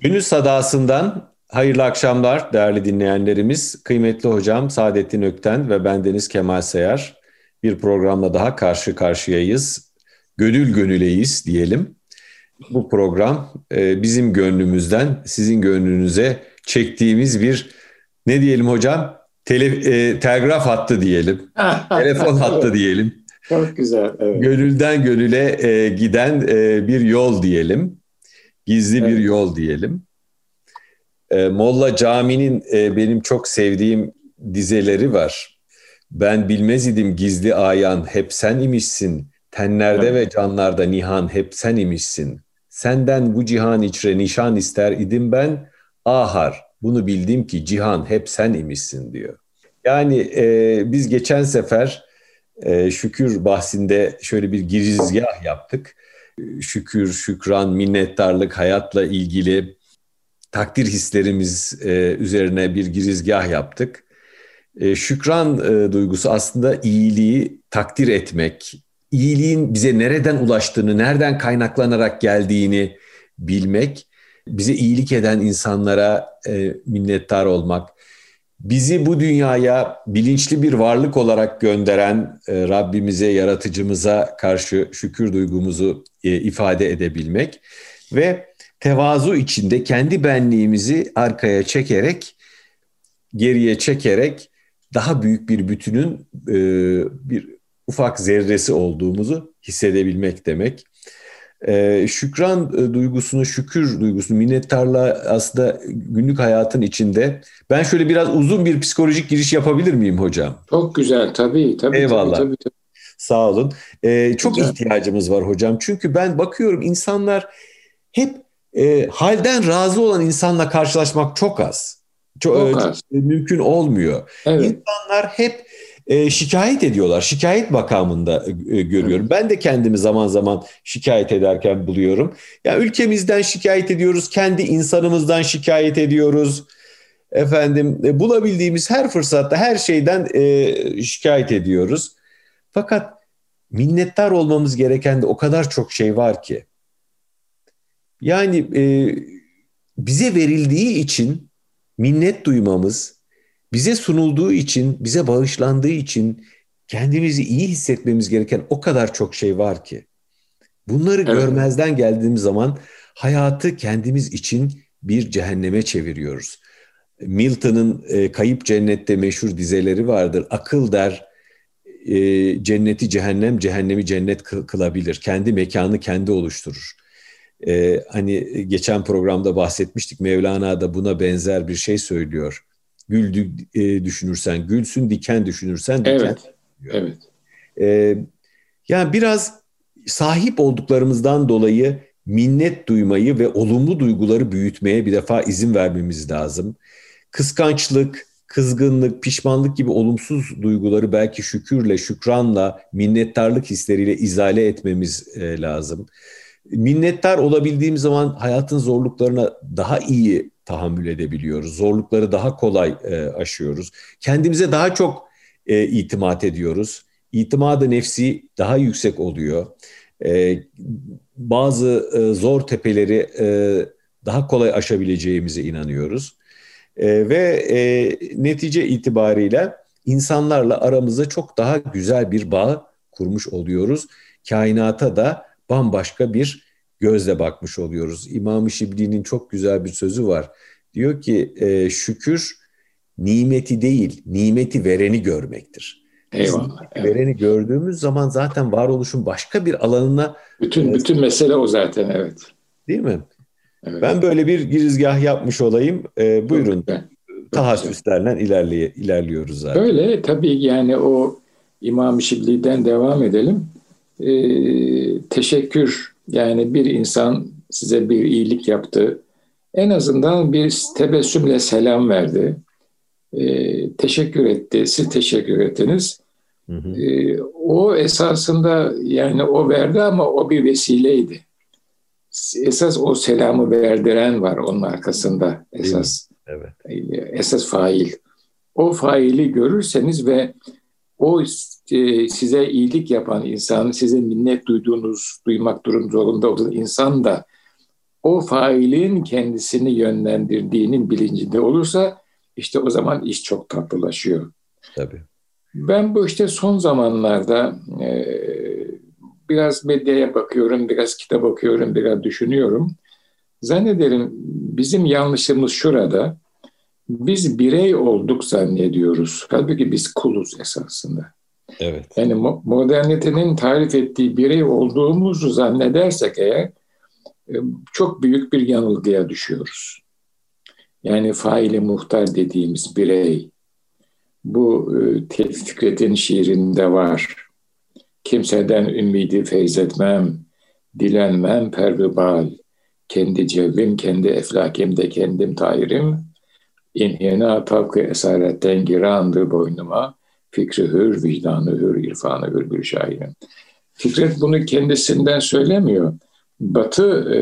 Günün sadasından hayırlı akşamlar değerli dinleyenlerimiz. Kıymetli hocam Saadettin Ökten ve bendeniz Kemal Seyar bir programla daha karşı karşıyayız. Gönül gönüleyiz diyelim. Bu program e, bizim gönlümüzden sizin gönlünüze çektiğimiz bir ne diyelim hocam? Tele, e, telgraf hattı diyelim. Telefon hattı diyelim. Çok güzel. Evet. Gönülden gönüle e, giden e, bir yol diyelim. Gizli evet. bir yol diyelim. E, Molla Cami'nin e, benim çok sevdiğim dizeleri var. Ben bilmez idim gizli ayan hep sen imişsin. Tenlerde evet. ve canlarda nihan hep sen imişsin. Senden bu cihan içre nişan ister idim ben. Ahar bunu bildim ki cihan hep sen imişsin diyor. Yani e, biz geçen sefer e, şükür bahsinde şöyle bir girizgah yaptık. Şükür, şükran, minnettarlık, hayatla ilgili takdir hislerimiz e, üzerine bir girizgah yaptık. E, şükran e, duygusu aslında iyiliği takdir etmek, iyiliğin bize nereden ulaştığını, nereden kaynaklanarak geldiğini bilmek, bize iyilik eden insanlara minnettar olmak, bizi bu dünyaya bilinçli bir varlık olarak gönderen e, Rabbimize, yaratıcımıza karşı şükür duygumuzu e, ifade edebilmek ve tevazu içinde kendi benliğimizi arkaya çekerek, geriye çekerek daha büyük bir bütünün e, bir ufak zerresi olduğumuzu hissedebilmek demek. Ee, şükran e, duygusunu, şükür duygusunu, minnettarlığa aslında günlük hayatın içinde. Ben şöyle biraz uzun bir psikolojik giriş yapabilir miyim hocam? Çok güzel, tabii. tabii Eyvallah. Tabii, tabii, Sağ olun. Ee, çok güzel. ihtiyacımız var hocam. Çünkü ben bakıyorum insanlar hep e, halden razı olan insanla karşılaşmak çok az. Çok, çok az. Çok mümkün olmuyor. Evet. İnsanlar hep e, şikayet ediyorlar. Şikayet makamında e, görüyorum. Ben de kendimi zaman zaman şikayet ederken buluyorum. Ya yani ülkemizden şikayet ediyoruz, kendi insanımızdan şikayet ediyoruz. Efendim e, bulabildiğimiz her fırsatta her şeyden e, şikayet ediyoruz. Fakat minnettar olmamız gereken de o kadar çok şey var ki. Yani e, bize verildiği için minnet duymamız, bize sunulduğu için, bize bağışlandığı için kendimizi iyi hissetmemiz gereken o kadar çok şey var ki. Bunları evet. görmezden geldiğimiz zaman hayatı kendimiz için bir cehenneme çeviriyoruz. Milton'ın e, Kayıp Cennet'te meşhur dizeleri vardır. Akıl der e, cenneti cehennem, cehennemi cennet kılabilir. Kendi mekanı kendi oluşturur. E, hani geçen programda bahsetmiştik. Mevlana da buna benzer bir şey söylüyor. Gül e, düşünürsen gülsün, diken düşünürsen diken. Evet, diyor. evet. E, yani biraz sahip olduklarımızdan dolayı minnet duymayı ve olumlu duyguları büyütmeye bir defa izin vermemiz lazım. Kıskançlık, kızgınlık, pişmanlık gibi olumsuz duyguları belki şükürle, şükranla, minnettarlık hisleriyle izale etmemiz e, lazım. Minnettar olabildiğimiz zaman hayatın zorluklarına daha iyi tahammül edebiliyoruz. Zorlukları daha kolay e, aşıyoruz. Kendimize daha çok e, itimat ediyoruz. İtimadı nefsi daha yüksek oluyor. E, bazı e, zor tepeleri e, daha kolay aşabileceğimize inanıyoruz. E, ve e, netice itibariyle insanlarla aramızda çok daha güzel bir bağ kurmuş oluyoruz. Kainata da bambaşka bir gözle bakmış oluyoruz. İmam-ı Şibli'nin çok güzel bir sözü var. Diyor ki e, şükür nimeti değil, nimeti vereni görmektir. Eyvallah. Evet. Vereni gördüğümüz zaman zaten varoluşun başka bir alanına... Bütün, e, bütün mesele o zaten evet. Değil mi? Evet. Ben böyle bir girizgah yapmış olayım. E, buyurun. Tahassüslerle ilerleye, ilerliyoruz zaten. Böyle tabii yani o İmam-ı Şibli'den devam edelim. E, teşekkür yani bir insan size bir iyilik yaptı. En azından bir tebessümle selam verdi. E, teşekkür etti. Siz teşekkür ettiniz. Hı hı. E, o esasında yani o verdi ama o bir vesileydi. Esas o selamı verdiren var onun arkasında esas. Evet. Esas fail. O faili görürseniz ve o e, size iyilik yapan insan, size minnet duyduğunuz, duymak durumunda olan insan da o failin kendisini yönlendirdiğinin bilincinde olursa işte o zaman iş çok tatlılaşıyor. Tabii. Ben bu işte son zamanlarda e, biraz medyaya bakıyorum, biraz kitap okuyorum, biraz düşünüyorum. Zannederim bizim yanlışımız şurada. Biz birey olduk zannediyoruz. Halbuki biz kuluz esasında. Evet. Yani modernitenin tarif ettiği birey olduğumuzu zannedersek eğer e, çok büyük bir yanılgıya düşüyoruz. Yani faili muhtar dediğimiz birey. Bu e, Fikret'in şiirinde var. Kimseden ümidi feyz etmem, dilenmem pervibal. Kendi cevvim, kendi eflakimde kendim tahirim. İnhina tavkı esaretten girandı boynuma. Fikri hür, vicdanı hür, irfanı hür bir şairim. Fikret bunu kendisinden söylemiyor. Batı e,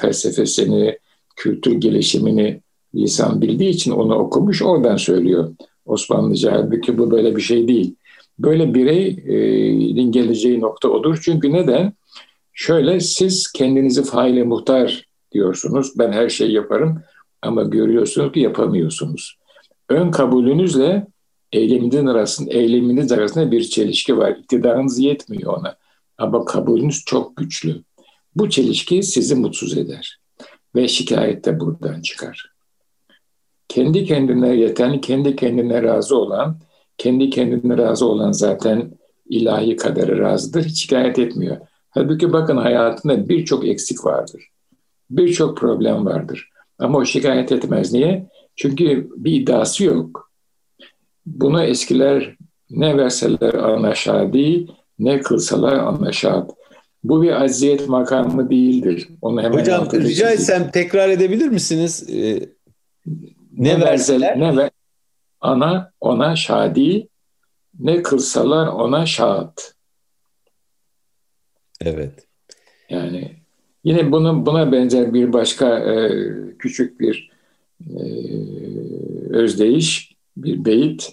felsefesini, kültür gelişimini lisan bildiği için onu okumuş, oradan söylüyor. Osmanlıca halbuki bu böyle bir şey değil. Böyle bireyin geleceği nokta odur. Çünkü neden? Şöyle siz kendinizi faile muhtar diyorsunuz. Ben her şeyi yaparım ama görüyorsunuz ki yapamıyorsunuz. Ön kabulünüzle eyleminin arasında, eyleminiz arasında bir çelişki var. İktidarınız yetmiyor ona. Ama kabulünüz çok güçlü. Bu çelişki sizi mutsuz eder. Ve şikayet de buradan çıkar. Kendi kendine yeten, kendi kendine razı olan, kendi kendine razı olan zaten ilahi kadere razıdır. Hiç şikayet etmiyor. Halbuki bakın hayatında birçok eksik vardır. Birçok problem vardır. Ama o şikayet etmez. Niye? Çünkü bir iddiası yok. Buna eskiler ne verseler anlaşadi, ne kılsalar anlaşad. Bu bir aziyet makamı değildir. Onu hemen Hocam rica etsem tekrar edebilir misiniz? Ee, ne, ne verseler, ne ver, ana ona şadi, ne kılsalar ona şahat. Evet. Yani yine bunun buna benzer bir başka e, küçük bir e, özdeyiş, bir beyit.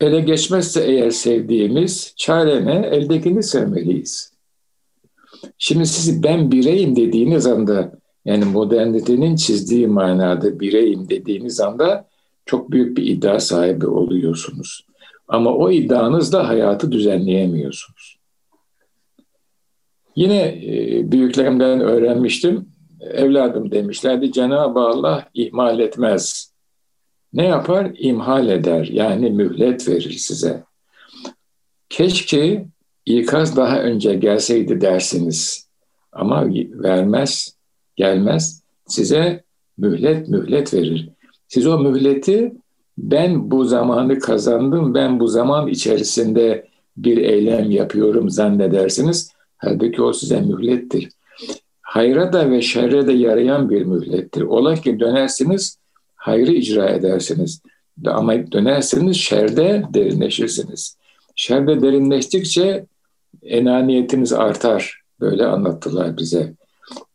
Ele geçmezse eğer sevdiğimiz çare ne? Eldekini sevmeliyiz. Şimdi siz ben bireyim dediğiniz anda yani modernitenin çizdiği manada bireyim dediğiniz anda çok büyük bir iddia sahibi oluyorsunuz. Ama o iddianızla hayatı düzenleyemiyorsunuz. Yine e, büyüklerimden öğrenmiştim. Evladım demişlerdi Cenab-ı Allah ihmal etmez. Ne yapar? İmhal eder. Yani mühlet verir size. Keşke ikaz daha önce gelseydi dersiniz. Ama vermez, gelmez. Size mühlet mühlet verir. Siz o mühleti ben bu zamanı kazandım, ben bu zaman içerisinde bir eylem yapıyorum zannedersiniz. Halbuki o size mühlettir. Hayra da ve şerre de yarayan bir mühlettir. Ola ki dönersiniz, hayrı icra edersiniz. Ama dönerseniz şerde derinleşirsiniz. Şerde derinleştikçe enaniyetiniz artar. Böyle anlattılar bize.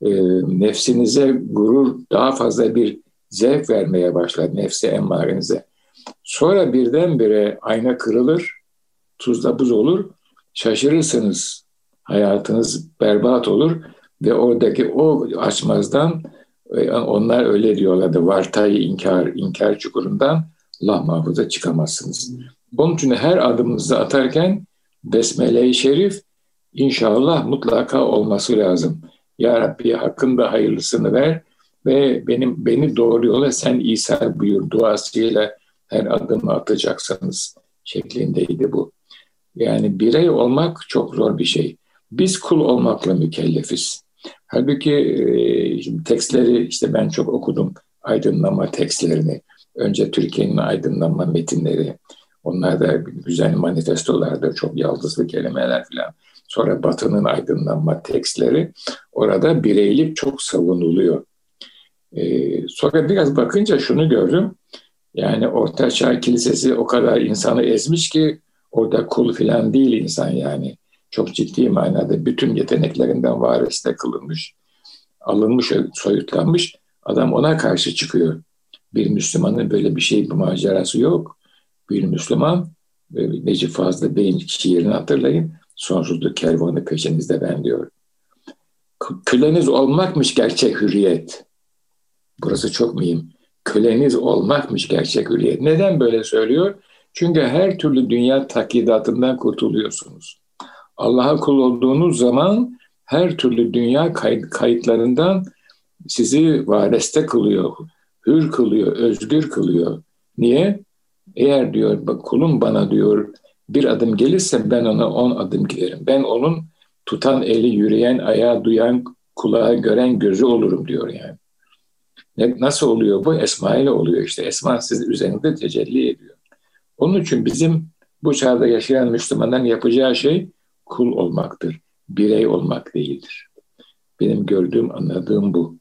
E, nefsinize gurur daha fazla bir zevk vermeye başlar nefse emmarenize. Sonra birdenbire ayna kırılır, tuzla buz olur, şaşırırsınız. Hayatınız berbat olur ve oradaki o açmazdan e, onlar öyle diyorlardı. Vartayı inkar, inkar çukurundan Allah muhafaza çıkamazsınız. Onun için her adımınızı atarken Besmele-i Şerif inşallah mutlaka olması lazım. Ya Rabbi hakkında hayırlısını ver ve benim beni doğru yola sen İsa buyur duasıyla her adımı atacaksınız şeklindeydi bu. Yani birey olmak çok zor bir şey. Biz kul olmakla mükellefiz. Halbuki e, tekstleri işte ben çok okudum aydınlanma tekstlerini. Önce Türkiye'nin aydınlanma metinleri. Onlar da güzel manifestolardır, çok yaldızlı kelimeler falan. Sonra Batı'nın aydınlanma tekstleri. Orada bireylik çok savunuluyor. Ee, sonra biraz bakınca şunu gördüm. Yani Orta Çağ Kilisesi o kadar insanı ezmiş ki orada kul falan değil insan yani. Çok ciddi manada bütün yeteneklerinden variste kılınmış, alınmış, soyutlanmış. Adam ona karşı çıkıyor. Bir Müslümanın böyle bir şey, bir macerası yok. Bir Müslüman, e, Necip Fazıl Bey'in şiirini hatırlayın. Sonsuzluk kervanı peşinizde ben diyor. Köleniz olmakmış gerçek hürriyet. Burası çok mühim. Köleniz olmakmış gerçek hürriyet. Neden böyle söylüyor? Çünkü her türlü dünya takidatından kurtuluyorsunuz. Allah'a kul olduğunuz zaman her türlü dünya kayıtlarından sizi vareste kılıyor, hür kılıyor, özgür kılıyor. Niye? Eğer diyor bak kulum bana diyor bir adım gelirse ben ona on adım giderim. Ben onun tutan eli, yürüyen, ayağı, duyan, kulağı, gören gözü olurum diyor yani. Ne, nasıl oluyor bu? Esma ile oluyor işte. Esma siz üzerinde tecelli ediyor. Onun için bizim bu çağda yaşayan Müslümanların yapacağı şey kul olmaktır. Birey olmak değildir. Benim gördüğüm, anladığım bu.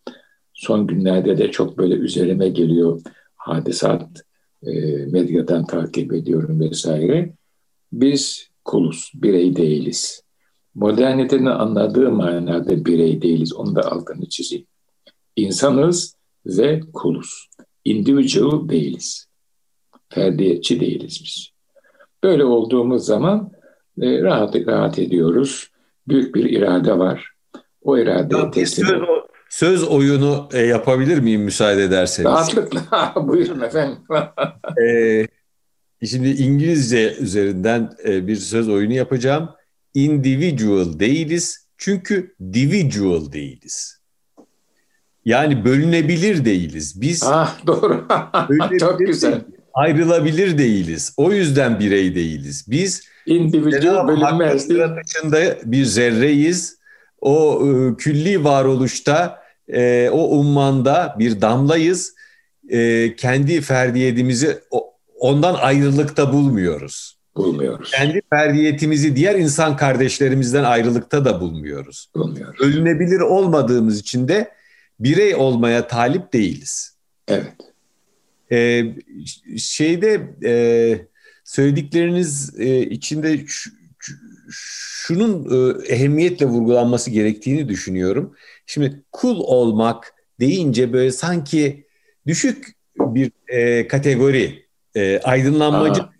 Son günlerde de çok böyle üzerime geliyor hadisat, e, medyadan takip ediyorum vesaire. Biz kuluz, birey değiliz. Modernitenin anladığı manada birey değiliz. Onu da altını çizeyim. İnsanız ve kuluz. Individual değiliz. Ferdiyetçi değiliz biz. Böyle olduğumuz zaman e, rahat rahat ediyoruz. Büyük bir irade var. O iradeye teslim söz, söz oyunu e, yapabilir miyim müsaade ederseniz? Rahatlıkla. Buyurun efendim. e, şimdi İngilizce üzerinden e, bir söz oyunu yapacağım. Individual değiliz çünkü individual değiliz. Yani bölünebilir değiliz. Biz ah, doğru. Çok güzel. Ayrılabilir değiliz. O yüzden birey değiliz. Biz individual bölünmez değil. dışında bir zerreyiz. O e, külli varoluşta, e, o ummanda bir damlayız. E, kendi ferdiyetimizi ondan ayrılıkta bulmuyoruz. Bulmuyoruz. Kendi ferdiyetimizi diğer insan kardeşlerimizden ayrılıkta da bulmuyoruz. Bulmuyoruz. Ölünebilir olmadığımız için de birey olmaya talip değiliz. Evet. Ee, şeyde e, söyledikleriniz e, içinde şu, şunun e, ehemmiyetle vurgulanması gerektiğini düşünüyorum. Şimdi kul olmak deyince böyle sanki düşük bir e, kategori, e, aydınlanmacı Aa.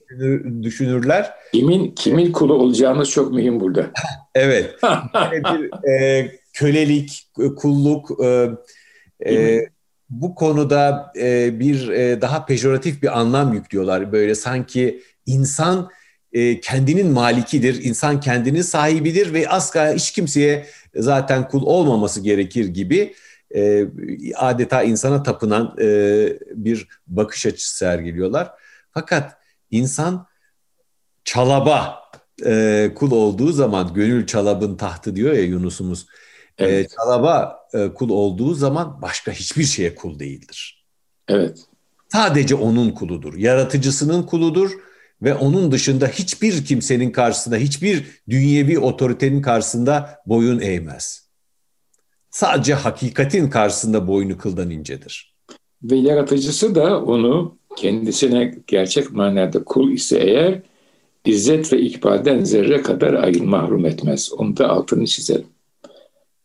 düşünürler. Kimin kimin kulu olacağımız çok mühim burada. evet. Bir e, kölelik, kulluk, e, e, bu konuda e, bir e, daha pejoratif bir anlam yüklüyorlar. Böyle sanki insan e, kendinin malikidir, insan kendinin sahibidir ve asla hiç kimseye zaten kul olmaması gerekir gibi e, adeta insana tapınan e, bir bakış açısı sergiliyorlar. Fakat insan çalaba e, kul olduğu zaman gönül çalabın tahtı diyor ya Yunus'umuz. E, evet. E, çalaba e, kul olduğu zaman başka hiçbir şeye kul değildir. Evet. Sadece onun kuludur. Yaratıcısının kuludur ve onun dışında hiçbir kimsenin karşısında, hiçbir dünyevi otoritenin karşısında boyun eğmez. Sadece hakikatin karşısında boynu kıldan incedir. Ve yaratıcısı da onu kendisine gerçek manada kul ise eğer izzet ve ikbalden zerre kadar ayrı mahrum etmez. Onu da altını çizelim.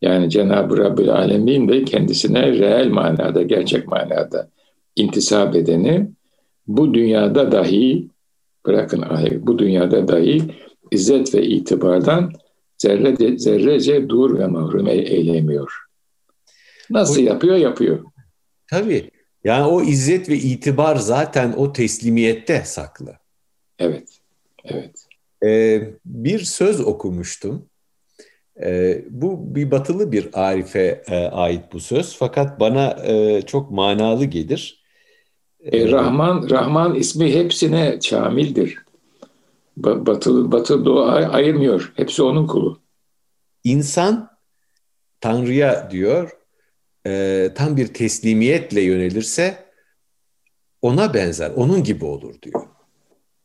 Yani Cenab-ı Rabbül Alemin de kendisine reel manada, gerçek manada intisap edeni bu dünyada dahi bırakın bu dünyada dahi izzet ve itibardan zerre, zerrece dur ve mahrum eylemiyor. Nasıl o, yapıyor? Yapıyor. Tabii. Yani o izzet ve itibar zaten o teslimiyette saklı. Evet. Evet. Ee, bir söz okumuştum. Ee, bu bir batılı bir arife e, ait bu söz. Fakat bana e, çok manalı gelir. E, Rahman Rahman ismi hepsine çamildir. Batı, batı doğu ayırmıyor. Hepsi onun kulu. İnsan Tanrı'ya diyor e, tam bir teslimiyetle yönelirse ona benzer, onun gibi olur diyor.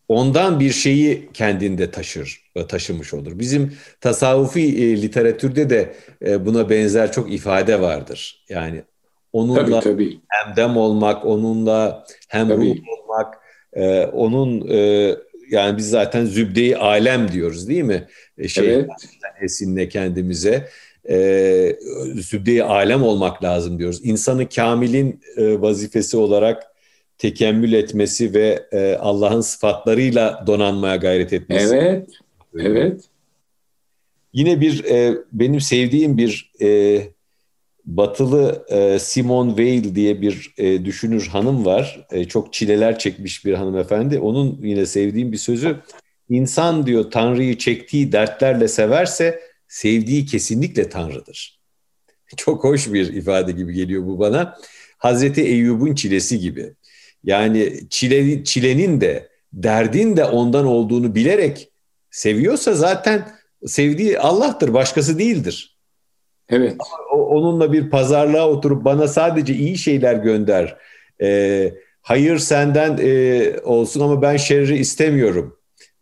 Ondan bir şeyi kendinde taşır, taşımış olur. Bizim tasavvufi e, literatürde de e, buna benzer çok ifade vardır. Yani onunla tabii, tabii. hemdem olmak, onunla hem ruh olmak, e, onun e, yani biz zaten zübde-i alem diyoruz değil mi? E, şey, evet. Esinle kendimize. E, zübde-i alem olmak lazım diyoruz. İnsanı kamilin e, vazifesi olarak tekemmül etmesi ve e, Allah'ın sıfatlarıyla donanmaya gayret etmesi. Evet, evet. Yine bir e, benim sevdiğim bir e, batılı e, Simone Weil diye bir e, düşünür hanım var. E, çok çileler çekmiş bir hanımefendi. Onun yine sevdiğim bir sözü. İnsan diyor Tanrı'yı çektiği dertlerle severse sevdiği kesinlikle Tanrı'dır. Çok hoş bir ifade gibi geliyor bu bana. Hazreti Eyyub'un çilesi gibi. Yani çile, çilenin de derdin de ondan olduğunu bilerek seviyorsa zaten sevdiği Allah'tır, başkası değildir. Evet. onunla bir pazarlığa oturup bana sadece iyi şeyler gönder. Ee, hayır senden e, olsun ama ben şerri istemiyorum.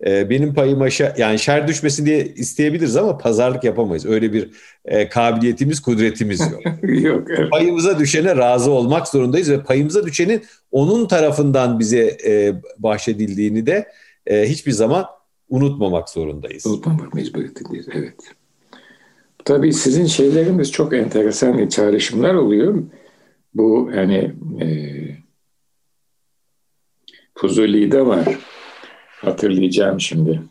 Ee, benim payıma şer, yani şer düşmesin diye isteyebiliriz ama pazarlık yapamayız. Öyle bir e, kabiliyetimiz, kudretimiz yok. yok evet. Payımıza düşene razı olmak zorundayız ve payımıza düşenin onun tarafından bize e, bahşedildiğini de e, hiçbir zaman unutmamak zorundayız. Unutmamak mecburiyetindeyiz, evet. Tabii sizin şeyleriniz çok enteresan çağrışımlar oluyor. Bu yani e, Fuzuli'de var. Hatırlayacağım şimdi.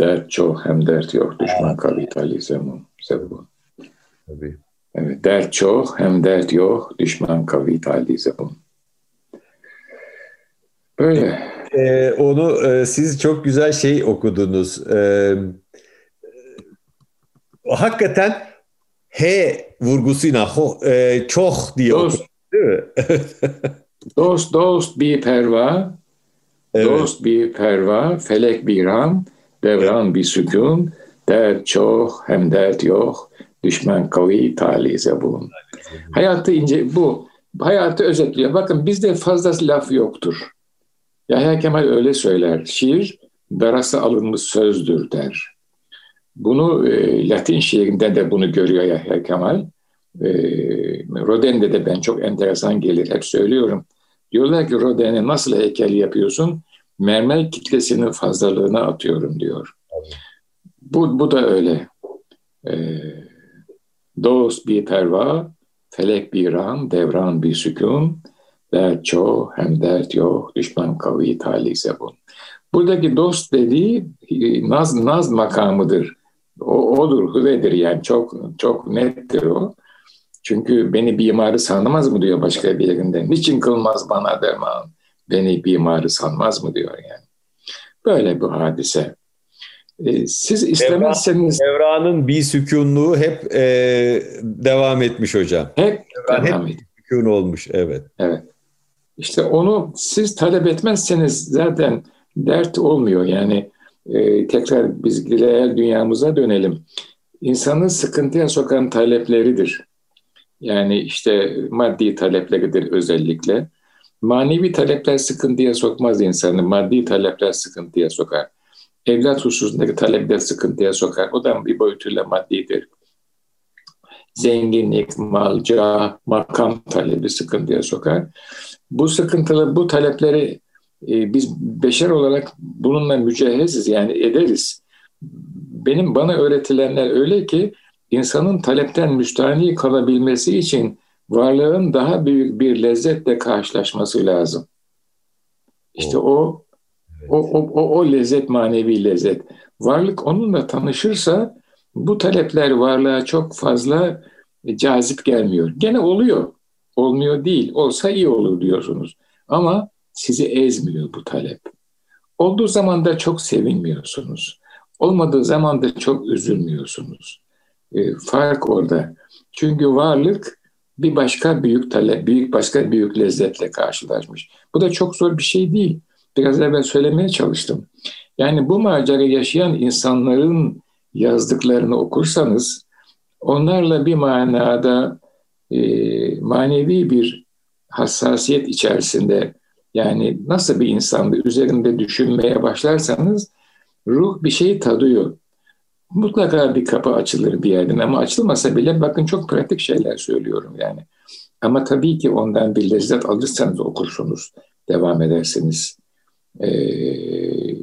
Dert çok hem dert yok. Düşman kapitalizm bu. Tabii. Evet, dert çok hem dert yok. Düşman kapitalizm. Böyle. Ee, onu e, siz çok güzel şey okudunuz. Ee, hakikaten H vurgusuyla ho, e, çok diye dost, okudunuz, değil mi? dost dost bir perva, evet. dost bir perva, felek bir an, devran evet. bir sükun, dert çok hem dert yok, düşman kavi talize bulun. Hayatı ince bu. Hayatı özetliyor. Bakın bizde fazla laf yoktur. Yahya Kemal öyle söyler. Şiir darası alınmış sözdür der. Bunu e, Latin şiirinde de bunu görüyor Yahya Kemal. E, Rodin'de de ben çok enteresan gelir. Hep söylüyorum. Diyorlar ki Rodin'e nasıl heykel yapıyorsun? Mermer kitlesinin fazlalığına atıyorum diyor. Bu, bu da öyle. E, dost bir perva, felek bir an, devran bir sükun, Dert çok hem dert yok, düşman kavi talise bu. Buradaki dost dediği e, naz, naz makamıdır. O, odur, hüvedir yani çok çok nettir o. Çünkü beni bimarı sanmaz mı diyor başka bir yerinde. Niçin kılmaz bana derman? Beni bimarı sanmaz mı diyor yani. Böyle bir hadise. Ee, siz istemezseniz... Evranın bir sükunluğu hep e, devam etmiş hocam. Hep Evran devam hep sükun olmuş, evet. Evet. İşte onu siz talep etmezseniz zaten dert olmuyor. Yani e, tekrar biz reel dünyamıza dönelim. İnsanı sıkıntıya sokan talepleridir. Yani işte maddi talepleridir özellikle. Manevi talepler sıkıntıya sokmaz insanı. Maddi talepler sıkıntıya sokar. Evlat hususundaki talepler sıkıntıya sokar. O da bir boyutuyla maddidir. Zenginlik, mal, cah, makam talebi sıkıntıya sokar. Bu sıkıntılı, bu talepleri e, biz beşer olarak bununla müceheziz yani ederiz. Benim bana öğretilenler öyle ki insanın talepten müstahni kalabilmesi için varlığın daha büyük bir lezzetle karşılaşması lazım. İşte o o, o, o, o lezzet manevi lezzet. Varlık onunla tanışırsa bu talepler varlığa çok fazla cazip gelmiyor. Gene oluyor olmuyor değil. Olsa iyi olur diyorsunuz. Ama sizi ezmiyor bu talep. Olduğu zaman da çok sevinmiyorsunuz. Olmadığı zaman da çok üzülmüyorsunuz. E, fark orada. Çünkü varlık bir başka büyük talep, büyük başka büyük lezzetle karşılaşmış. Bu da çok zor bir şey değil. Biraz evvel söylemeye çalıştım. Yani bu macerayı yaşayan insanların yazdıklarını okursanız onlarla bir manada e, manevi bir hassasiyet içerisinde yani nasıl bir insandı üzerinde düşünmeye başlarsanız ruh bir şeyi tadıyor. Mutlaka bir kapı açılır bir yerden ama açılmasa bile bakın çok pratik şeyler söylüyorum yani. Ama tabii ki ondan bir lezzet alırsanız okursunuz, devam edersiniz. Ee,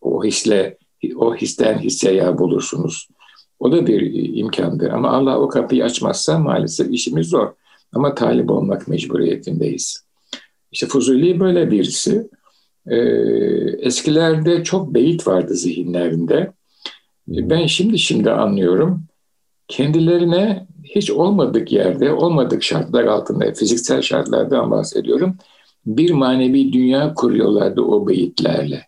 o hisle, o histen hisseye bulursunuz. O da bir imkandır ama Allah o kapıyı açmazsa maalesef işimiz zor. Ama talip olmak mecburiyetindeyiz. İşte Fuzuli böyle birisi. Ee, eskilerde çok beyit vardı zihinlerinde. Ben şimdi şimdi anlıyorum. Kendilerine hiç olmadık yerde, olmadık şartlar altında, fiziksel şartlardan bahsediyorum. Bir manevi dünya kuruyorlardı o beyitlerle.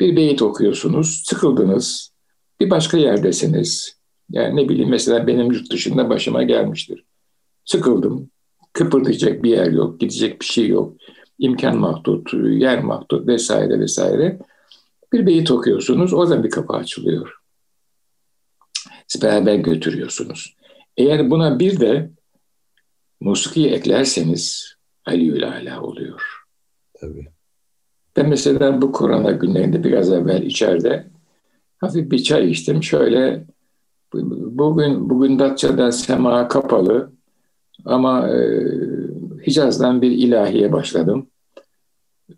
Bir beyit okuyorsunuz, sıkıldınız, bir başka yerdesiniz. Yani ne bileyim mesela benim yurt dışında başıma gelmiştir. Sıkıldım, kıpırdayacak bir yer yok, gidecek bir şey yok. İmkan mahdut, yer mahdut vesaire vesaire. Bir beyit okuyorsunuz, o zaman bir kapı açılıyor. Siz beraber götürüyorsunuz. Eğer buna bir de musiki eklerseniz Aliül Ala oluyor. Tabii. Ben mesela bu korona günlerinde biraz evvel içeride hafif bir çay içtim. Şöyle bugün bugün Datça'da sema kapalı ama e, Hicaz'dan bir ilahiye başladım.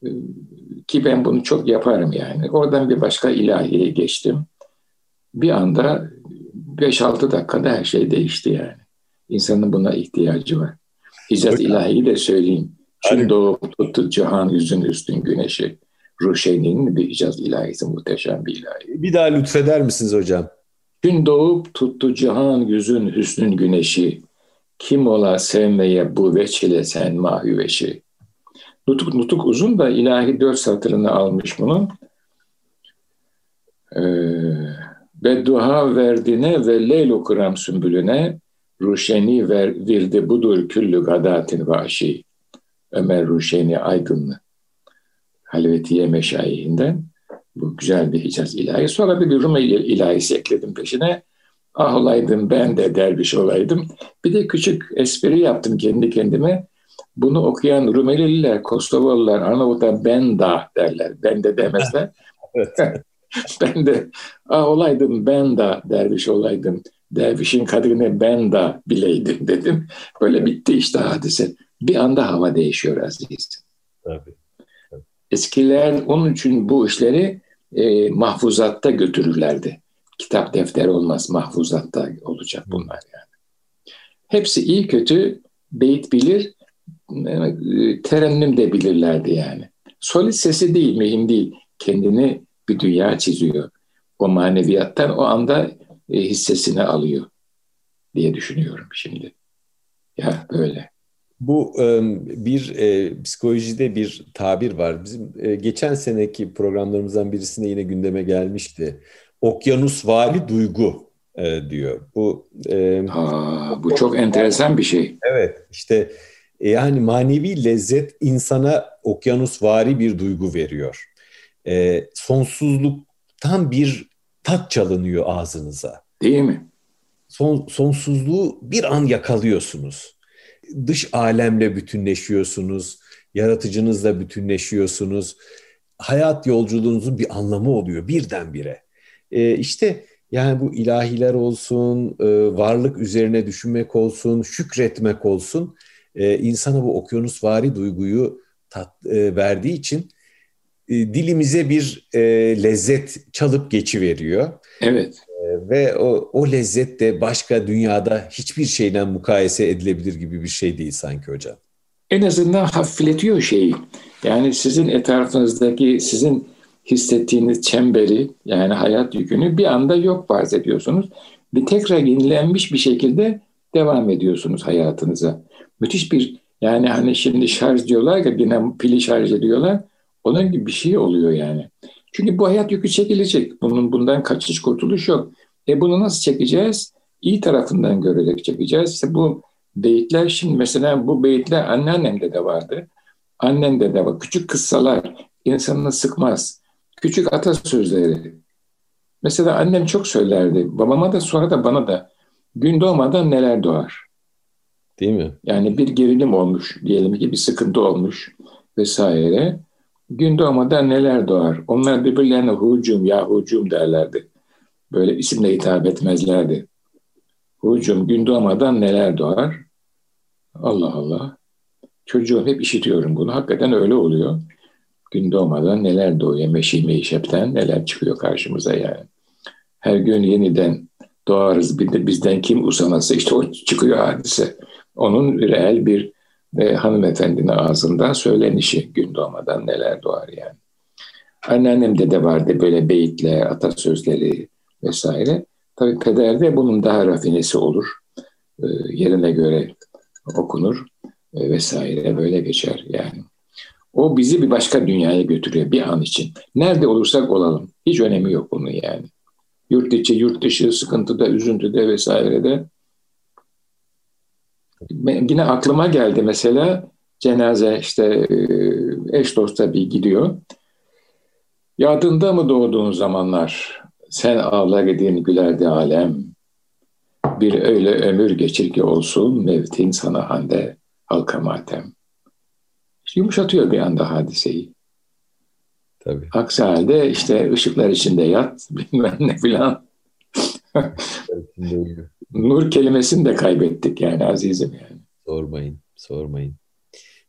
E, ki ben bunu çok yaparım yani. Oradan bir başka ilahiye geçtim. Bir anda 5-6 dakikada her şey değişti yani. İnsanın buna ihtiyacı var. Hicaz ilahiyi de söyleyeyim. Çin doğup tuttu cihan yüzün üstün güneşi. Ruşeyni'nin bir Hicaz ilahisi muhteşem bir ilahi. Bir daha lütfeder misiniz hocam? Gün doğup tuttu cihan yüzün hüsnün güneşi. Kim ola sevmeye bu veçile sen mahüveşi. Nutuk, nutuk uzun da ilahi dört satırını almış bunun. Ee, Beddua verdine ve leyl okuram sümbülüne Ruşeni ver, virdi budur küllü gadatin vaşi. Ömer Ruşeni Aydınlı. Halvetiye meşayihinden. Bu güzel bir Hicaz ilahi. Sonra bir Rumeli ilahisi ekledim peşine. Ah olaydım ben de derviş olaydım. Bir de küçük espri yaptım kendi kendime. Bunu okuyan Rumelililer, Kosovalılar, Arnavutlar ben da derler. Ben de demezler. ben de ah olaydım ben da derviş olaydım. Dervişin kadrini ben da bileydim dedim. Böyle bitti işte hadise. Bir anda hava değişiyor aziz. Tabii. Eskiler onun için bu işleri e, mahfuzatta götürürlerdi. Kitap defter olmaz, mahfuzatta olacak bunlar yani. Hepsi iyi kötü beyit bilir, e, terennüm de bilirlerdi yani. Solit sesi değil, mühim değil. Kendini bir dünya çiziyor. O maneviyattan o anda e, hissesini alıyor diye düşünüyorum şimdi. Ya böyle. Bu bir e, psikolojide bir tabir var. Bizim e, geçen seneki programlarımızdan birisinde yine gündeme gelmişti. Okyanus vali duygu e, diyor. Bu e, Aa, bu çok enteresan bir şey. Evet, işte e, yani manevi lezzet insana okyanus vari bir duygu veriyor. E, sonsuzluktan bir tat çalınıyor ağzınıza. Değil mi? Son, sonsuzluğu bir an yakalıyorsunuz. Dış alemle bütünleşiyorsunuz, yaratıcınızla bütünleşiyorsunuz. Hayat yolculuğunuzun bir anlamı oluyor birdenbire. E, işte yani bu ilahiler olsun, e, varlık üzerine düşünmek olsun, şükretmek olsun e, insana bu okyanusvari duyguyu tat, e, verdiği için e, dilimize bir e, lezzet çalıp geçiveriyor. Evet. E, ve o, o lezzet de başka dünyada hiçbir şeyden mukayese edilebilir gibi bir şey değil sanki hocam. En azından hafifletiyor şeyi. Yani sizin etrafınızdaki, sizin hissettiğiniz çemberi yani hayat yükünü bir anda yok farz ediyorsunuz. Bir tekrar yenilenmiş bir şekilde devam ediyorsunuz hayatınıza. Müthiş bir yani hani şimdi şarj diyorlar ya yine pili şarj ediyorlar. Onun gibi bir şey oluyor yani. Çünkü bu hayat yükü çekilecek. Bunun bundan kaçış kurtuluş yok. E bunu nasıl çekeceğiz? İyi tarafından görerek çekeceğiz. İşte bu beyitler şimdi mesela bu beyitler anneannemde de vardı. Annemde de var. Küçük kıssalar insanını sıkmaz. Küçük atasözleri. Mesela annem çok söylerdi. Babama da sonra da bana da. Gün doğmadan neler doğar. Değil mi? Yani bir gerilim olmuş diyelim ki bir sıkıntı olmuş vesaire. Gün doğmadan neler doğar? Onlar birbirlerine hucum ya hucum derlerdi. Böyle isimle hitap etmezlerdi. Hucum gün doğmadan neler doğar? Allah Allah. Çocuğum hep işitiyorum bunu. Hakikaten öyle oluyor. Gün doğmadan neler doğuyor? Meşi meşepten neler çıkıyor karşımıza yani. Her gün yeniden doğarız. Bir de bizden kim usanası işte o çıkıyor hadise. Onun reel bir e, hanımefendinin ağzından söylenişi gün doğmadan neler doğar yani. Anneannemde de vardı böyle beyitler, atasözleri vesaire. Tabii pederde bunun daha rafinesi olur. E, yerine göre okunur e, vesaire böyle geçer yani. O bizi bir başka dünyaya götürüyor bir an için. Nerede olursak olalım. Hiç önemi yok bunun yani. Yurt içi, yurt dışı, sıkıntıda, üzüntüde vesairede. Ben, yine aklıma geldi mesela cenaze işte e, eş dost tabii gidiyor. Yadında mı doğduğun zamanlar sen ağlar edin gülerdi alem. Bir öyle ömür geçir ki olsun mevtin sana hande halka matem. Yumuşatıyor bir anda hadiseyi. Tabii. Aksi halde işte ışıklar içinde yat bilmem ne filan. Nur kelimesini de kaybettik yani azizim yani. Sormayın, sormayın.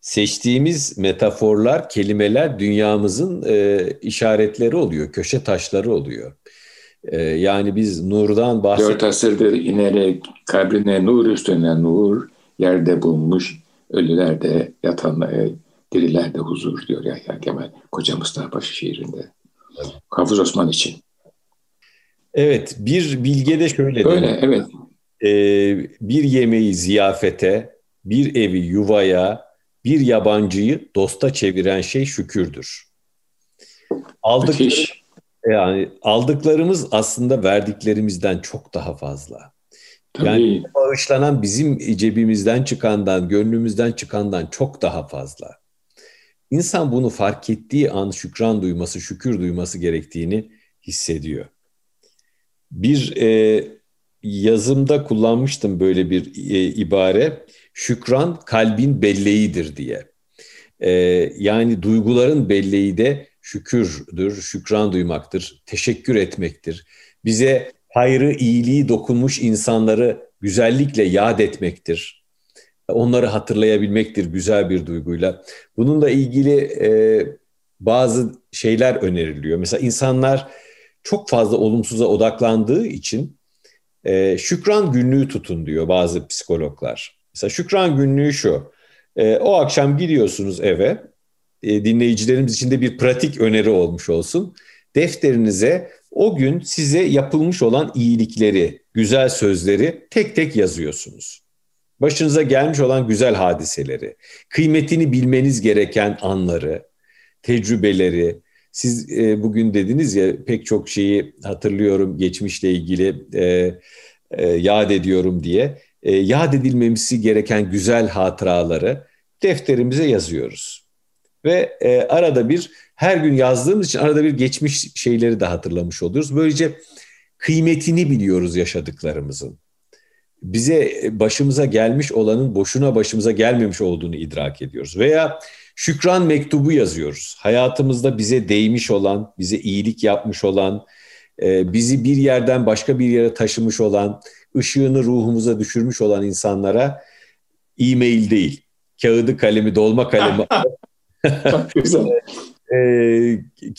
Seçtiğimiz metaforlar, kelimeler dünyamızın e, işaretleri oluyor, köşe taşları oluyor. E, yani biz nurdan bahsediyoruz. Dört asırdır inerek kabrine nur üstüne nur, yerde bulmuş, ölülerde yatanlar, e, dirilerde huzur diyor Yahya Kemal Koca Mustafa Paşa şiirinde. Evet. Hafız Osman için. Evet, bir bilge de şöyle Öyle, der. evet. Ee, bir yemeği ziyafete, bir evi yuvaya, bir yabancıyı dosta çeviren şey şükürdür. Aldıkları, yani aldıklarımız aslında verdiklerimizden çok daha fazla. Tabii. Yani bağışlanan bizim cebimizden çıkandan, gönlümüzden çıkandan çok daha fazla. İnsan bunu fark ettiği an şükran duyması, şükür duyması gerektiğini hissediyor. Bir e, yazımda kullanmıştım böyle bir e, ibare. Şükran kalbin belleğidir diye. E, yani duyguların belleği de şükürdür, şükran duymaktır, teşekkür etmektir. Bize hayrı, iyiliği dokunmuş insanları güzellikle yad etmektir. Onları hatırlayabilmektir güzel bir duyguyla. Bununla ilgili e, bazı şeyler öneriliyor. Mesela insanlar çok fazla olumsuza odaklandığı için e, şükran günlüğü tutun diyor bazı psikologlar. Mesela şükran günlüğü şu. E, o akşam gidiyorsunuz eve. E, dinleyicilerimiz için de bir pratik öneri olmuş olsun. Defterinize o gün size yapılmış olan iyilikleri, güzel sözleri tek tek yazıyorsunuz. Başınıza gelmiş olan güzel hadiseleri, kıymetini bilmeniz gereken anları, tecrübeleri, siz e, bugün dediniz ya pek çok şeyi hatırlıyorum geçmişle ilgili e, e, yad ediyorum diye. E, yad edilmemesi gereken güzel hatıraları defterimize yazıyoruz. Ve e, arada bir her gün yazdığımız için arada bir geçmiş şeyleri de hatırlamış oluyoruz. Böylece kıymetini biliyoruz yaşadıklarımızın. Bize başımıza gelmiş olanın boşuna başımıza gelmemiş olduğunu idrak ediyoruz. Veya şükran mektubu yazıyoruz. Hayatımızda bize değmiş olan, bize iyilik yapmış olan, e, bizi bir yerden başka bir yere taşımış olan, ışığını ruhumuza düşürmüş olan insanlara e-mail değil, kağıdı kalemi, dolma kalemi e,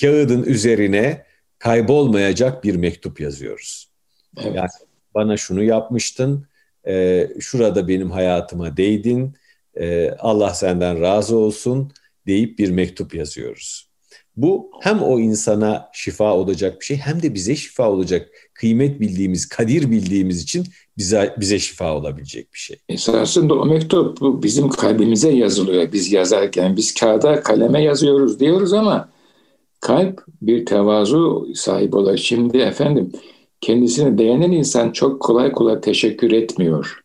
kağıdın üzerine kaybolmayacak bir mektup yazıyoruz. Evet. Yani bana şunu yapmıştın, e, şurada benim hayatıma değdin, e, Allah senden razı olsun deyip bir mektup yazıyoruz. Bu hem o insana şifa olacak bir şey hem de bize şifa olacak. Kıymet bildiğimiz, kadir bildiğimiz için bize bize şifa olabilecek bir şey. Esasında o mektup bizim kalbimize yazılıyor. Biz yazarken biz kağıda kaleme yazıyoruz diyoruz ama kalp bir tevazu sahibi olur. Şimdi efendim kendisine beğenen insan çok kolay kolay teşekkür etmiyor.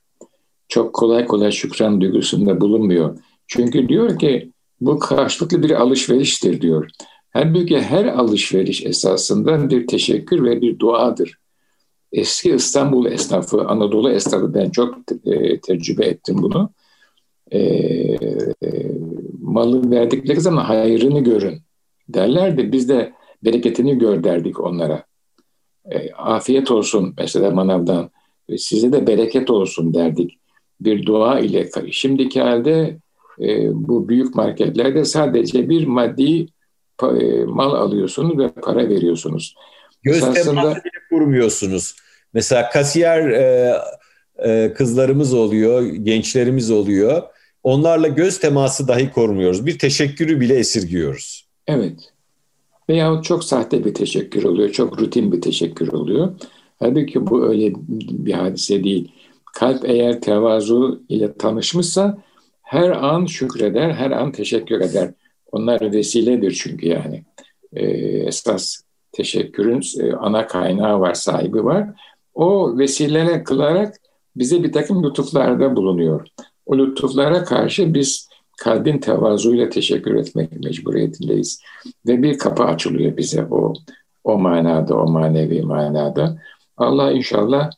Çok kolay kolay şükran duygusunda bulunmuyor. Çünkü diyor ki bu karşılıklı bir alışveriştir diyor. Halbuki her alışveriş esasında bir teşekkür ve bir duadır. Eski İstanbul esnafı, Anadolu esnafı ben çok e, tecrübe ettim bunu. E, e, malı verdikleri zaman hayrını görün derlerdi. Biz de bereketini gör derdik onlara. E, afiyet olsun mesela manavdan. Size de bereket olsun derdik. Bir dua ile. Şimdiki halde e, bu büyük marketlerde sadece bir maddi e, mal alıyorsunuz ve para veriyorsunuz. Göz teması bile kurmuyorsunuz. Mesela kasiyer e, e, kızlarımız oluyor, gençlerimiz oluyor. Onlarla göz teması dahi korumuyoruz. Bir teşekkürü bile esirgiyoruz. Evet. Veyahut çok sahte bir teşekkür oluyor, çok rutin bir teşekkür oluyor. Halbuki bu öyle bir hadise değil. Kalp eğer tevazu ile tanışmışsa her an şükreder, her an teşekkür eder. Onlar vesiledir çünkü yani. Ee, esas teşekkürün e, ana kaynağı var, sahibi var. O vesilene kılarak bize bir takım lütuflarda bulunuyor. O lütuflara karşı biz kalbin tevazuyla teşekkür etmek mecburiyetindeyiz. Ve bir kapı açılıyor bize o o manada, o manevi manada. Allah inşallah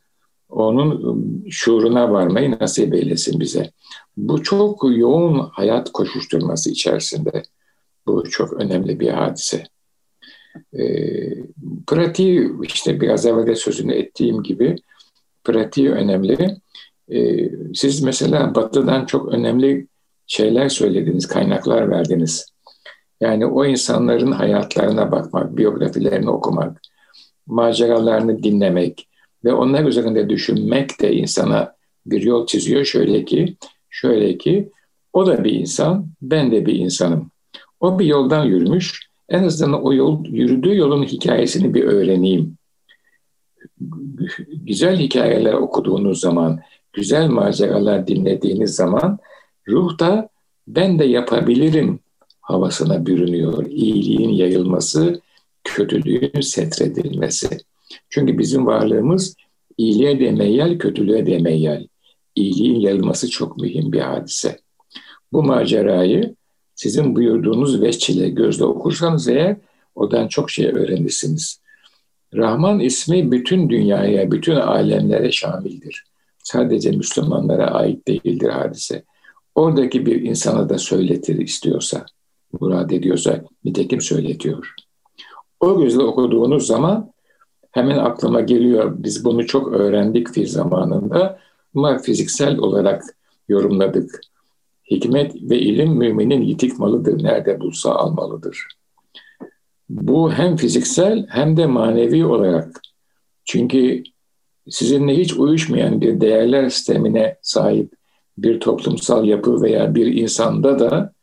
onun şuuruna varmayı nasip eylesin bize. Bu çok yoğun hayat koşuşturması içerisinde. Bu çok önemli bir hadise. E, pratiği işte biraz evvel de sözünü ettiğim gibi pratiği önemli. E, siz mesela Batı'dan çok önemli şeyler söylediniz, kaynaklar verdiniz. Yani o insanların hayatlarına bakmak, biyografilerini okumak, maceralarını dinlemek ve onlar üzerinde düşünmek de insana bir yol çiziyor. Şöyle ki, şöyle ki o da bir insan, ben de bir insanım. O bir yoldan yürümüş, en azından o yol, yürüdüğü yolun hikayesini bir öğreneyim. Güzel hikayeler okuduğunuz zaman, güzel maceralar dinlediğiniz zaman ruh da ben de yapabilirim havasına bürünüyor. İyiliğin yayılması, kötülüğün setredilmesi. Çünkü bizim varlığımız iyiliğe de meyyal, kötülüğe de meyyal. İyiliğin yayılması çok mühim bir hadise. Bu macerayı sizin buyurduğunuz veçile gözle okursanız eğer odan çok şey öğrenirsiniz. Rahman ismi bütün dünyaya, bütün alemlere şamildir. Sadece Müslümanlara ait değildir hadise. Oradaki bir insana da söyletir istiyorsa, murad ediyorsa nitekim söyletiyor. O gözle okuduğunuz zaman hemen aklıma geliyor. Biz bunu çok öğrendik fi zamanında ama fiziksel olarak yorumladık. Hikmet ve ilim müminin yitik malıdır. Nerede bulsa almalıdır. Bu hem fiziksel hem de manevi olarak. Çünkü sizinle hiç uyuşmayan bir değerler sistemine sahip bir toplumsal yapı veya bir insanda da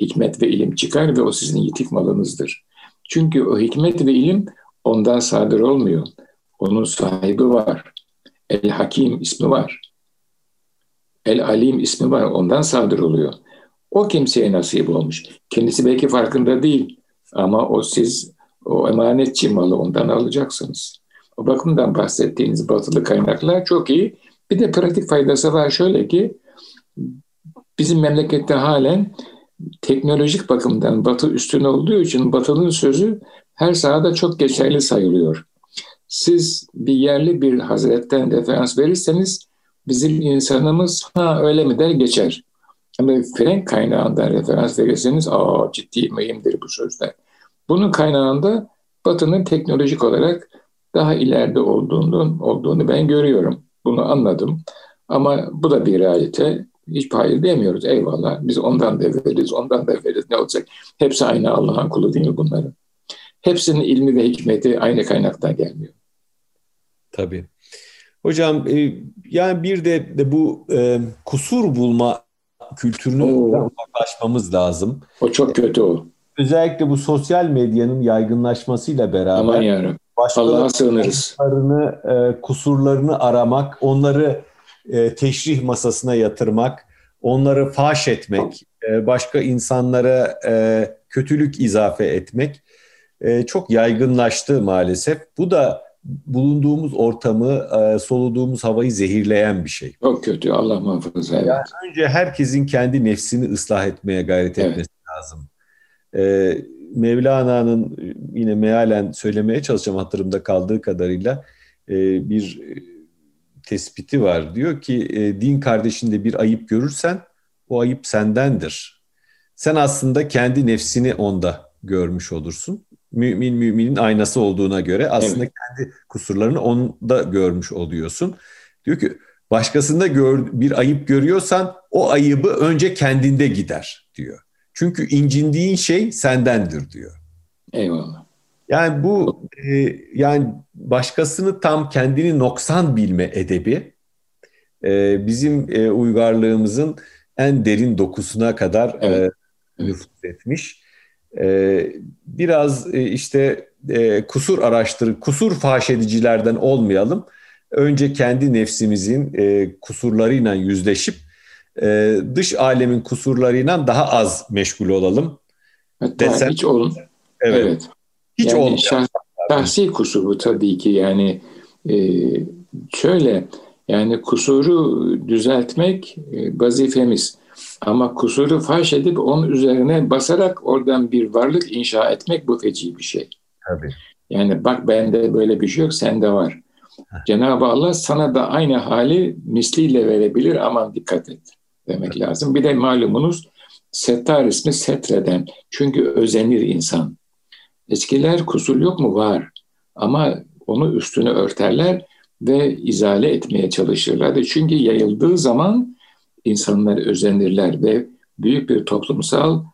hikmet ve ilim çıkar ve o sizin yitik malınızdır. Çünkü o hikmet ve ilim ondan sadır olmuyor. Onun sahibi var. El Hakim ismi var. El Alim ismi var. Ondan sadır oluyor. O kimseye nasip olmuş. Kendisi belki farkında değil. Ama o siz o emanetçi malı ondan alacaksınız. O bakımdan bahsettiğiniz batılı kaynaklar çok iyi. Bir de pratik faydası var şöyle ki bizim memlekette halen teknolojik bakımdan batı üstün olduğu için batının sözü her sahada çok geçerli sayılıyor. Siz bir yerli bir hazretten referans verirseniz bizim insanımız ha öyle mi der geçer. Ama Frank kaynağından referans verirseniz aa ciddi mühimdir bu sözler. Bunun kaynağında Batı'nın teknolojik olarak daha ileride olduğunu, olduğunu ben görüyorum. Bunu anladım. Ama bu da bir realite. Hiç hayır demiyoruz. Eyvallah. Biz ondan da veririz, ondan da veririz. Ne olacak? Hepsi aynı Allah'ın kulu değil mi bunların? Hepsinin ilmi ve hikmeti aynı kaynaktan gelmiyor. Tabii. Hocam e, yani bir de, de bu e, kusur bulma kültürünü uzaklaşmamız lazım. O çok kötü o. Özellikle bu sosyal medyanın yaygınlaşmasıyla beraber Aman yarabbim. Allah'a sığınırız. E, kusurlarını aramak, onları e, teşrih masasına yatırmak, onları faş etmek, e, başka insanlara e, kötülük izafe etmek e, çok yaygınlaştı maalesef. Bu da bulunduğumuz ortamı, e, soluduğumuz havayı zehirleyen bir şey. Çok kötü, Allah muhafaza. Evet. Yani önce herkesin kendi nefsini ıslah etmeye gayret evet. etmesi lazım. E, Mevlana'nın yine mealen söylemeye çalışacağım hatırımda kaldığı kadarıyla e, bir tespiti var. Diyor ki e, din kardeşinde bir ayıp görürsen o ayıp sendendir. Sen aslında kendi nefsini onda görmüş olursun. Mümin müminin aynası olduğuna göre aslında evet. kendi kusurlarını onda görmüş oluyorsun. Diyor ki başkasında gör, bir ayıp görüyorsan o ayıbı önce kendinde gider diyor. Çünkü incindiğin şey sendendir diyor. Eyvallah. Yani bu e, yani başkasını tam kendini noksan bilme edebi e, bizim e, uygarlığımızın en derin dokusuna kadar e, evet. e, nüfuz etmiş. e, biraz e, işte e, kusur araştır, kusur faş edicilerden olmayalım. Önce kendi nefsimizin e, kusurlarıyla yüzleşip e, dış alemin kusurlarıyla daha az meşgul olalım. Hatta Desen, hiç olun. Evet. evet. Hiç yani olmuyor. Şah, şahsi kusur bu tabii ki yani e, şöyle yani kusuru düzeltmek e, vazifemiz. Ama kusuru faş edip onun üzerine basarak oradan bir varlık inşa etmek bu feci bir şey. Tabii. Yani bak bende böyle bir şey yok, sende var. Cenab-ı Allah sana da aynı hali misliyle verebilir ama dikkat et demek lazım. Bir de malumunuz settar ismi setreden. Çünkü özenir insan. Eskiler kusur yok mu? Var. Ama onu üstünü örterler ve izale etmeye çalışırlar. Çünkü yayıldığı zaman insanlar özenirler ve büyük bir toplumsal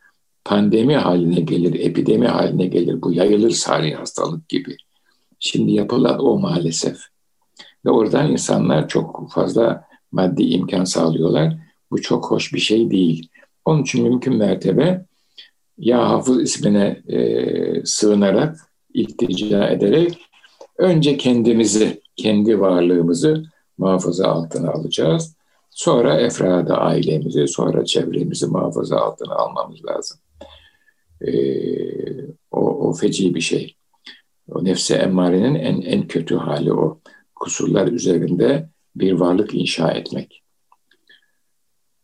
pandemi haline gelir, epidemi haline gelir. Bu yayılır sari hastalık gibi. Şimdi yapılan o maalesef. Ve oradan insanlar çok fazla maddi imkan sağlıyorlar. Bu çok hoş bir şey değil. Onun için mümkün mertebe ya hafız ismine e, sığınarak, iltica ederek önce kendimizi, kendi varlığımızı muhafaza altına alacağız. Sonra efrada ailemizi, sonra çevremizi muhafaza altına almamız lazım. Ee, o, o feci bir şey. O nefse emmarenin en, en kötü hali o. Kusurlar üzerinde bir varlık inşa etmek.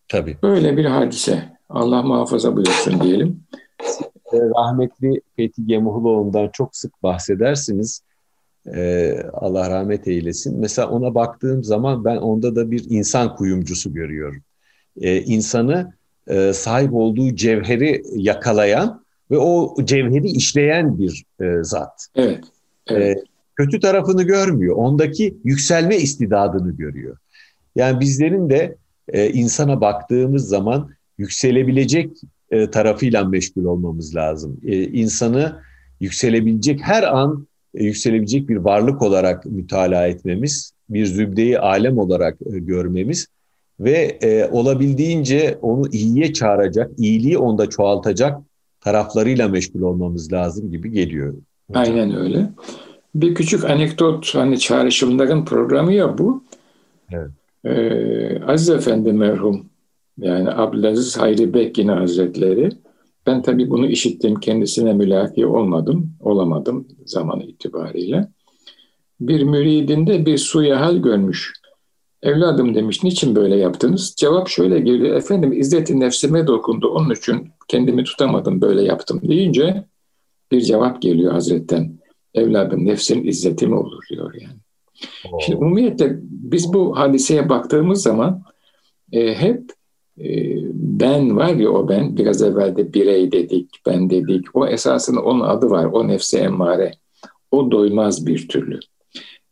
Tabii. Böyle bir hadise. Allah muhafaza buyursun diyelim. Rahmetli Fethi Gemuhluoğlu'ndan çok sık bahsedersiniz. Ee, Allah rahmet eylesin. Mesela ona baktığım zaman ben onda da bir insan kuyumcusu görüyorum. Ee, insanı e, sahip olduğu cevheri yakalayan ve o cevheri işleyen bir e, zat. Evet. evet. E, kötü tarafını görmüyor. Ondaki yükselme istidadını görüyor. Yani bizlerin de e, insana baktığımız zaman yükselebilecek e, tarafıyla meşgul olmamız lazım. E, insanı yükselebilecek her an e, yükselebilecek bir varlık olarak mütalaa etmemiz, bir zübdeyi alem olarak e, görmemiz ve e, olabildiğince onu iyiye çağıracak, iyiliği onda çoğaltacak taraflarıyla meşgul olmamız lazım gibi geliyor. Aynen öyle. Bir küçük anekdot hani çağrışımların programı ya bu. Evet. Ee, Aziz Efendi merhum yani Abdülaziz Hayri Bekkin Hazretleri ben tabii bunu işittim kendisine mülaki olmadım olamadım zaman itibariyle. Bir müridinde bir suya hal görmüş. Evladım demiş, niçin böyle yaptınız? Cevap şöyle geliyor, efendim izzeti nefsime dokundu, onun için kendimi tutamadım, böyle yaptım deyince bir cevap geliyor Hazretten. Evladım nefsin izzeti mi olur diyor yani. Oo. Şimdi umumiyetle biz bu hadiseye baktığımız zaman e, hep ben var ya o ben, biraz evvel de birey dedik, ben dedik. O esasında onun adı var, o nefse emmare. O doymaz bir türlü.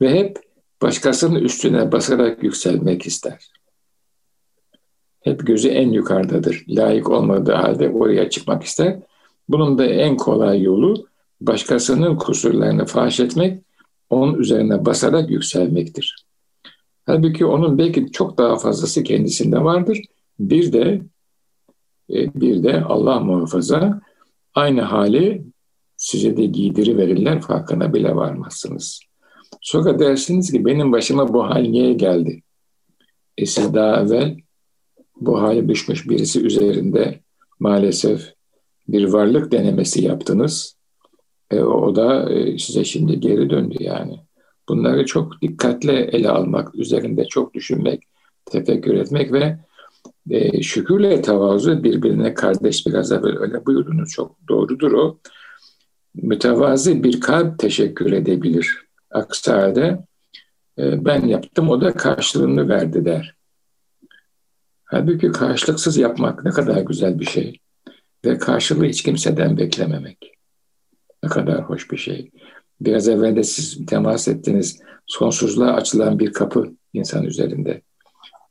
Ve hep başkasının üstüne basarak yükselmek ister. Hep gözü en yukarıdadır. Layık olmadığı halde oraya çıkmak ister. Bunun da en kolay yolu başkasının kusurlarını faş etmek, onun üzerine basarak yükselmektir. Halbuki onun belki çok daha fazlası kendisinde vardır. Bir de e, bir de Allah muhafaza aynı hali size de giydiri verirler farkına bile varmazsınız. Sonra dersiniz ki benim başıma bu hal niye geldi? E siz daha evvel bu hale düşmüş birisi üzerinde maalesef bir varlık denemesi yaptınız. E, o da e, size şimdi geri döndü yani. Bunları çok dikkatle ele almak, üzerinde çok düşünmek, tefekkür etmek ve e, şükürle tevazu birbirine kardeş biraz evvel öyle buyurdunuz çok doğrudur o. Mütevazi bir kalp teşekkür edebilir. Aksi halde e, ben yaptım o da karşılığını verdi der. Halbuki karşılıksız yapmak ne kadar güzel bir şey. Ve karşılığı hiç kimseden beklememek. Ne kadar hoş bir şey. Biraz evvel de siz temas ettiniz. Sonsuzluğa açılan bir kapı insan üzerinde.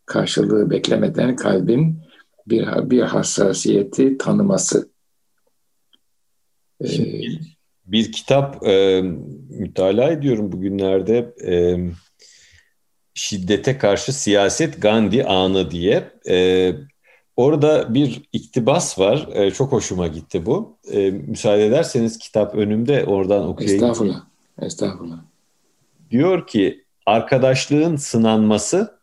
Karşılığı beklemeden kalbin bir, bir hassasiyeti tanıması. Şimdi, ee, bir kitap e, mütalaa ediyorum bugünlerde. E, Şiddete karşı siyaset Gandhi anı diye. E, orada bir iktibas var. E, çok hoşuma gitti bu. E, müsaade ederseniz kitap önümde oradan okuyayım. Estağfurullah. Estağfurullah. Diyor ki arkadaşlığın sınanması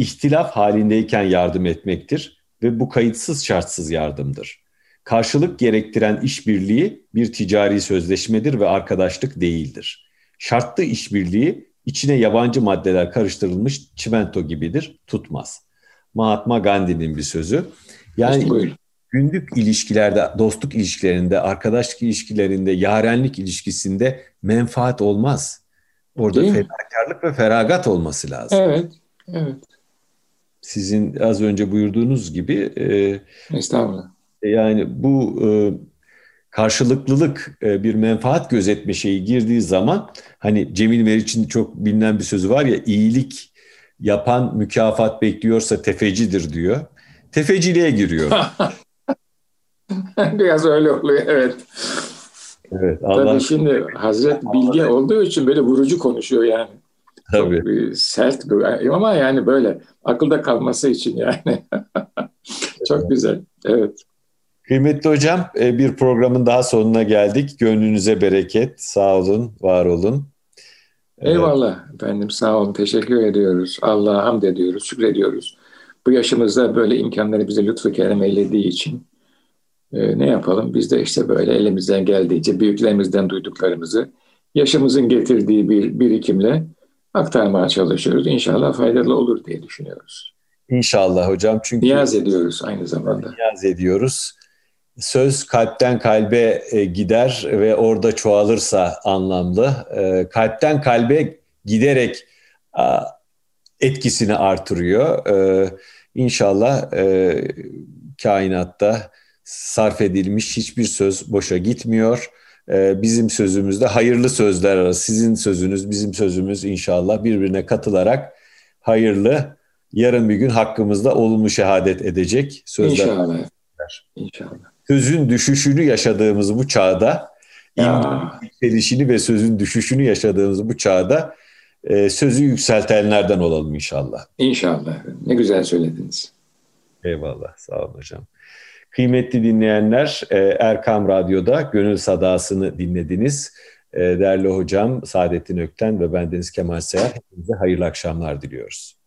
ihtilaf halindeyken yardım etmektir ve bu kayıtsız şartsız yardımdır. Karşılık gerektiren işbirliği bir ticari sözleşmedir ve arkadaşlık değildir. Şartlı işbirliği içine yabancı maddeler karıştırılmış çimento gibidir, tutmaz. Mahatma Gandhi'nin bir sözü. Yani işte günlük ilişkilerde, dostluk ilişkilerinde, arkadaşlık ilişkilerinde, yarenlik ilişkisinde menfaat olmaz. Orada fedakarlık ve feragat olması lazım. Evet, evet. Sizin az önce buyurduğunuz gibi e, Estağfurullah. Yani bu e, karşılıklılık e, bir menfaat gözetme şeyi girdiği zaman hani Cemil Meriç'in çok bilinen bir sözü var ya iyilik yapan mükafat bekliyorsa tefecidir diyor. Tefeciliğe giriyor. Biraz öyle oluyor evet. Evet. Allah... Tabii şimdi Hazret bilgi olduğu için böyle vurucu konuşuyor yani. Tabii. Çok sert bir, ama yani böyle akılda kalması için yani. Çok güzel. Evet. Kıymetli hocam e, bir programın daha sonuna geldik. Gönlünüze bereket. Sağ olun, var olun. Eyvallah efendim sağ olun. Teşekkür ediyoruz. Allah'a hamd ediyoruz, şükrediyoruz. Bu yaşımızda böyle imkanları bize lütfu kerem eylediği için e, ne yapalım? Biz de işte böyle elimizden geldiğince büyüklerimizden duyduklarımızı yaşımızın getirdiği bir birikimle aktarmaya çalışıyoruz. İnşallah faydalı olur diye düşünüyoruz. İnşallah hocam. Çünkü niyaz ediyoruz aynı zamanda. Niyaz ediyoruz. Söz kalpten kalbe e, gider ve orada çoğalırsa anlamlı. E, kalpten kalbe giderek etkisini artırıyor. E, inşallah kainatta sarf edilmiş hiçbir söz boşa gitmiyor. Bizim sözümüzde hayırlı sözler arası. Sizin sözünüz, bizim sözümüz inşallah birbirine katılarak hayırlı, yarın bir gün hakkımızda olumlu şehadet edecek sözler. İnşallah. İnşallah sözün düşüşünü yaşadığımız bu çağda, yükselişini ve sözün düşüşünü yaşadığımız bu çağda e, sözü yükseltenlerden olalım inşallah. İnşallah. Ne güzel söylediniz. Eyvallah. Sağ olun hocam. Kıymetli dinleyenler, e, Erkam Radyo'da Gönül Sadası'nı dinlediniz. E, değerli hocam Saadettin Ökten ve bendeniz Kemal Seher hepinize hayırlı akşamlar diliyoruz.